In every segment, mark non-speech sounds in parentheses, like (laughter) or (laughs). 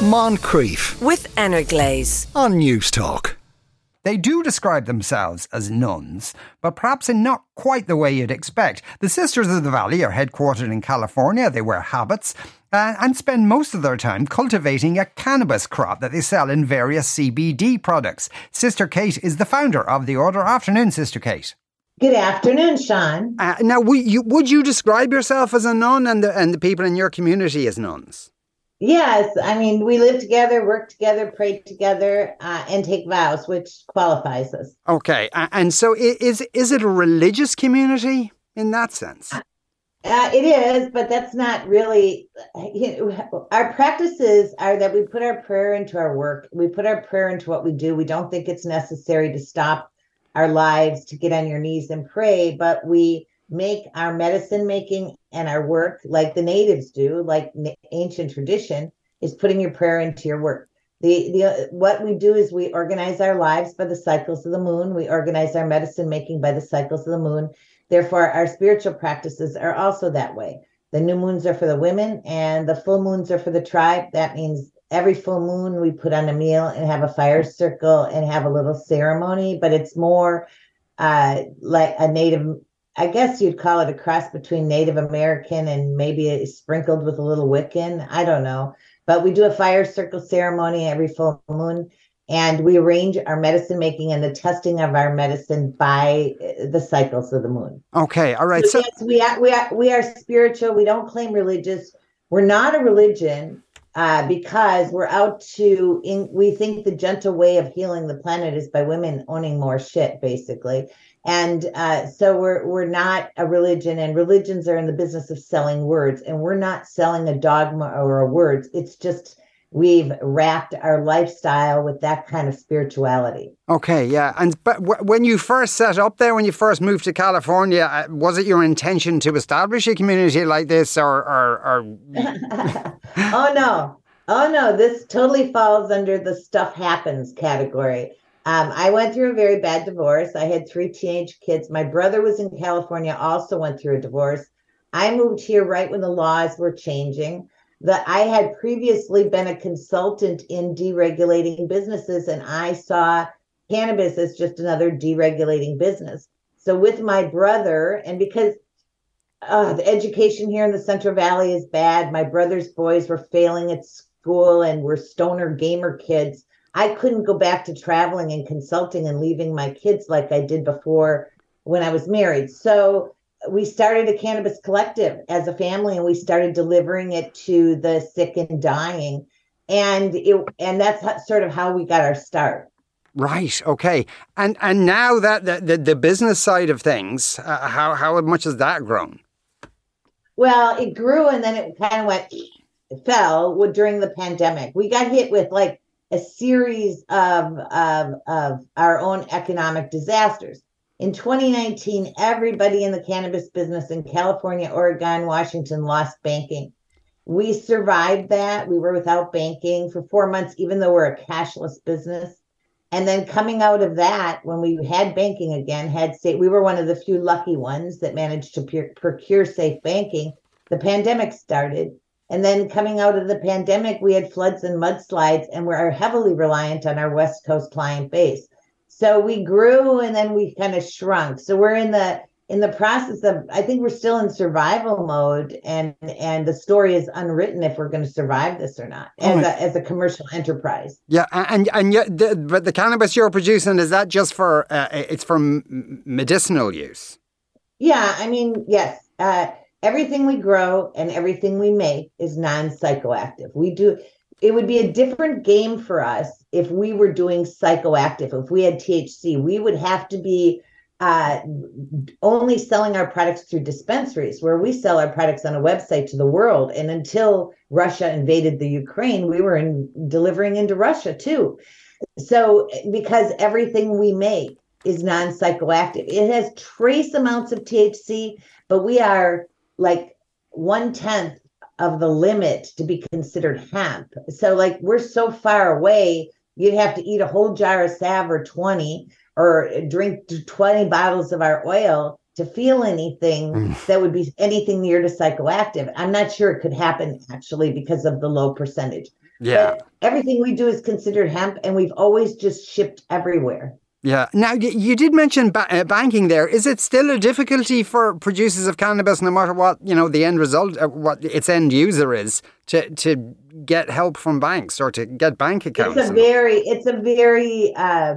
Moncrieff with Energlaze. on Newstalk. They do describe themselves as nuns, but perhaps in not quite the way you'd expect. The Sisters of the Valley are headquartered in California. They wear habits uh, and spend most of their time cultivating a cannabis crop that they sell in various CBD products. Sister Kate is the founder of the order. Afternoon, Sister Kate. Good afternoon, Sean. Uh, now, would you, would you describe yourself as a nun and the, and the people in your community as nuns? Yes, I mean, we live together, work together, pray together, uh, and take vows, which qualifies us. Okay, uh, and so is is it a religious community in that sense? Uh, it is, but that's not really. You know, our practices are that we put our prayer into our work. We put our prayer into what we do. We don't think it's necessary to stop our lives to get on your knees and pray, but we make our medicine making and our work like the natives do, like ancient tradition, is putting your prayer into your work. The the what we do is we organize our lives by the cycles of the moon. We organize our medicine making by the cycles of the moon. Therefore, our spiritual practices are also that way. The new moons are for the women, and the full moons are for the tribe. That means every full moon we put on a meal and have a fire circle and have a little ceremony. But it's more uh, like a native. I guess you'd call it a cross between Native American and maybe it's sprinkled with a little Wiccan. I don't know. But we do a fire circle ceremony every full moon and we arrange our medicine making and the testing of our medicine by uh, the cycles of the moon. Okay, all right. So, So, yes, we are, we are we are spiritual. We don't claim religious. We're not a religion uh, because we're out to. In, we think the gentle way of healing the planet is by women owning more shit, basically. And uh, so we're we're not a religion, and religions are in the business of selling words, and we're not selling a dogma or a words. It's just we've wrapped our lifestyle with that kind of spirituality. okay, yeah. And but w- when you first set up there, when you first moved to California, uh, was it your intention to establish a community like this, or, or, or (laughs) oh no oh no this totally falls under the stuff happens category um, i went through a very bad divorce i had three teenage kids my brother was in california also went through a divorce i moved here right when the laws were changing that i had previously been a consultant in deregulating businesses and i saw cannabis as just another deregulating business so with my brother and because uh, the education here in the Central Valley is bad. My brother's boys were failing at school and were stoner gamer kids. I couldn't go back to traveling and consulting and leaving my kids like I did before when I was married. So we started a cannabis collective as a family and we started delivering it to the sick and dying. And it and that's sort of how we got our start. right? Okay, and and now that the the, the business side of things, uh, how how much has that grown? Well, it grew and then it kind of went it fell during the pandemic. We got hit with like a series of, of of our own economic disasters. In 2019, everybody in the cannabis business in California, Oregon, Washington lost banking. We survived that. We were without banking for four months, even though we're a cashless business. And then coming out of that, when we had banking again, had state, we were one of the few lucky ones that managed to procure safe banking. The pandemic started, and then coming out of the pandemic, we had floods and mudslides, and we're heavily reliant on our West Coast client base. So we grew, and then we kind of shrunk. So we're in the in the process of. I think we're still in survival mode, and and the story is unwritten if we're going to survive this or not as Oh, a as a commercial enterprise. Yeah, and and yet, the, but the cannabis you're producing is that just for uh, it's for medicinal use? Yeah, I mean, yes. Uh, everything we grow and everything we make is non-psychoactive. We do. It would be a different game for us if we were doing psychoactive. If we had THC, we would have to be uh, only selling our products through dispensaries, where we sell our products on a website to the world. And until Russia invaded the Ukraine, we were in, delivering into Russia too. So, because everything we make is non psychoactive, it has trace amounts of THC, but we are like one tenth of the limit to be considered hemp. So, like, we're so far away, you'd have to eat a whole jar of Sav or 20 or drink 20 bottles of our oil to feel anything Mm. that would be anything near to psychoactive. I'm not sure it could happen actually because of the low percentage. Yeah. But everything we do is considered hemp, and we've always just shipped everywhere. Yeah. Now, you did mention ba- uh, banking there. Is it still a difficulty for producers of cannabis, no matter what you know the end result, uh, what its end user is, to to get help from banks or to get bank accounts? It's a very, it's a very uh,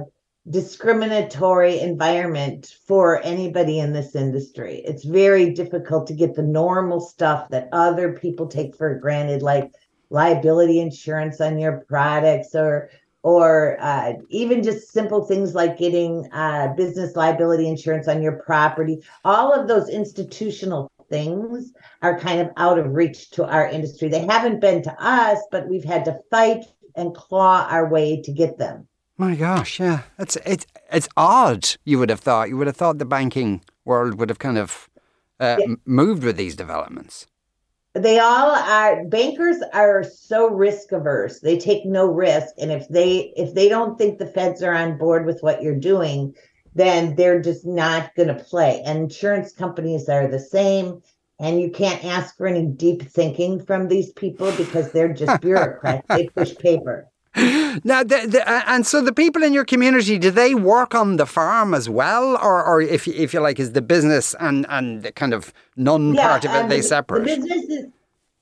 discriminatory environment for anybody in this industry. It's very difficult to get the normal stuff that other people take for granted, like liability insurance on your products or or uh, even just simple things like getting uh, business liability insurance on your property. All of those institutional things are kind of out of reach to our industry. They haven't been to us, but we've had to fight and claw our way to get them. My gosh, yeah, it's it's it's odd. You would have thought you would have thought the banking world would have kind of uh, yeah. moved with these developments they all are bankers are so risk averse. They take no risk. And if they if they don't think the feds are on board with what you're doing then they're just not going to play. And insurance companies are the same. And you can't ask for any deep thinking from these people because they're just (laughs) bureaucrats. They push paper now, the, the, uh, and so the people in your community, do they work on the farm as well, or, or if if you like, is the business and and the kind of non yeah, part of it they separate? The business is,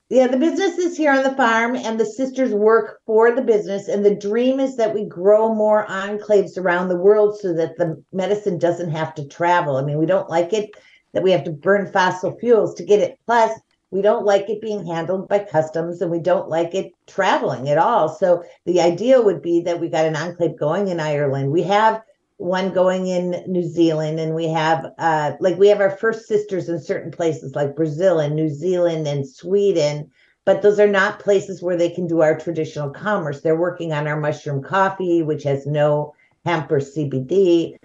yeah, the business is here on the farm, and the sisters work for the business. And the dream is that we grow more enclaves around the world so that the medicine doesn't have to travel. I mean, we don't like it that we have to burn fossil fuels to get it. Plus, we don't like it being handled by customs and we don't like it traveling at all. So the idea would be that we got an enclave going in Ireland. We have one going in New Zealand and we have uh like we have our first sisters in certain places like Brazil and New Zealand and Sweden but those are not places where they can do our traditional commerce. They're working on our mushroom coffee which has no hemp or CBD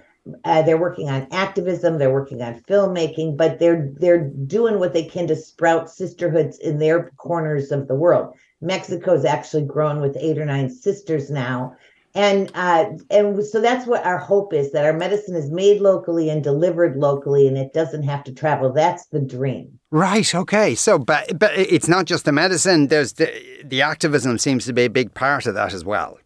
uh, they're working on activism they're working on filmmaking but they're they're doing what they can to sprout sisterhoods in their corners of the world. Mexico's actually grown with eight or nine sisters now. And uh, and so that's what our hope is that our medicine is made locally and delivered locally and it doesn't have to travel. That's the dream. Right okay. So but but it's not just the medicine there's the the activism seems to be a big part of that as well.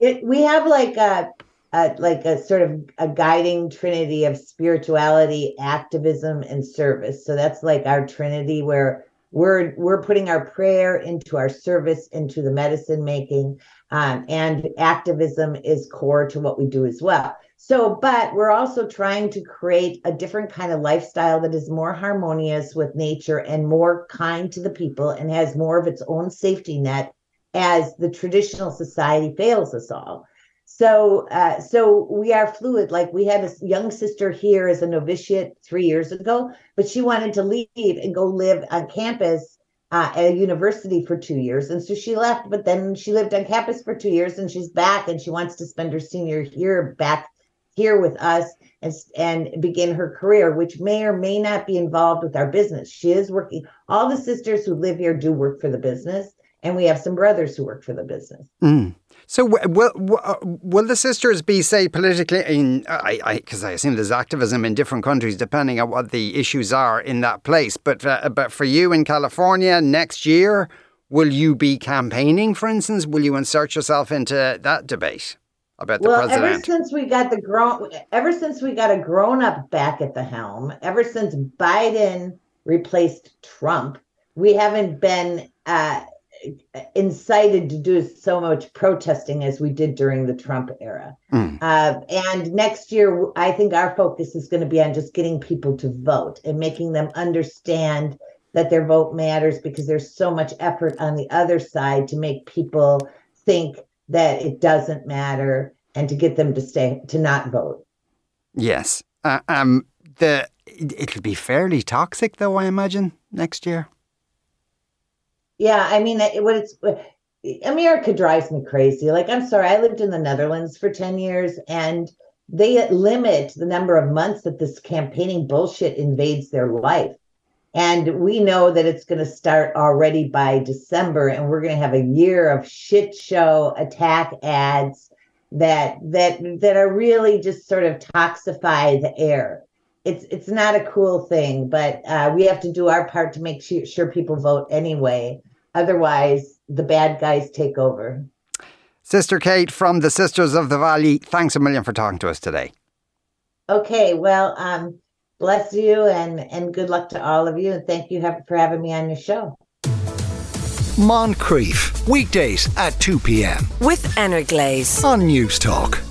It, we have like a uh, like a sort of a guiding trinity of spirituality, activism, and service. So that's like our trinity where we're we're putting our prayer into our service, into the medicine making, um, and activism is core to what we do as well. So, but we're also trying to create a different kind of lifestyle that is more harmonious with nature and more kind to the people and has more of its own safety net as the traditional society fails us all. So, uh, so we are fluid. Like we had a young sister here as a novitiate three years ago, but she wanted to leave and go live on campus uh, at a university for two years, and so she left. But then she lived on campus for two years, and she's back, and she wants to spend her senior year back here with us and and begin her career, which may or may not be involved with our business. She is working. All the sisters who live here do work for the business, and we have some brothers who work for the business. Mm. So will will the sisters be say politically in I because I, I, assume there's activism in different countries depending on what the issues are in that place. But uh, but for you in California next year, will you be campaigning? For instance, will you insert yourself into that debate? About the well, president. ever since we got the grown, ever since we got a grown up back at the helm, ever since Biden replaced Trump, we haven't been uh, incited to do so much protesting as we did during the Trump era. Mm. Uh, and next year, I think our focus is going to be on just getting people to vote and making them understand that their vote matters because there's so much effort on the other side to make people think that it doesn't matter and to get them to stay to not vote. Yes. Uh, um the it'll be fairly toxic though I imagine next year. Yeah, I mean, what it's America drives me crazy. Like, I'm sorry, I lived in the Netherlands for 10 years and they limit the number of months that this campaigning bullshit invades their life. And we know that it's going to start already by December, and we're going to have a year of shit show attack ads that that that are really just sort of toxify the air. It's it's not a cool thing, but uh, we have to do our part to make sure, sure people vote anyway. Otherwise, the bad guys take over. Sister Kate from the Sisters of the Valley, thanks a million for talking to us today. Okay, well, um, bless you and and good luck to all of you, and thank you for having me on your show. Moncrieff, weekdays at 2 p.m. with Anna Glaze on Newstalk.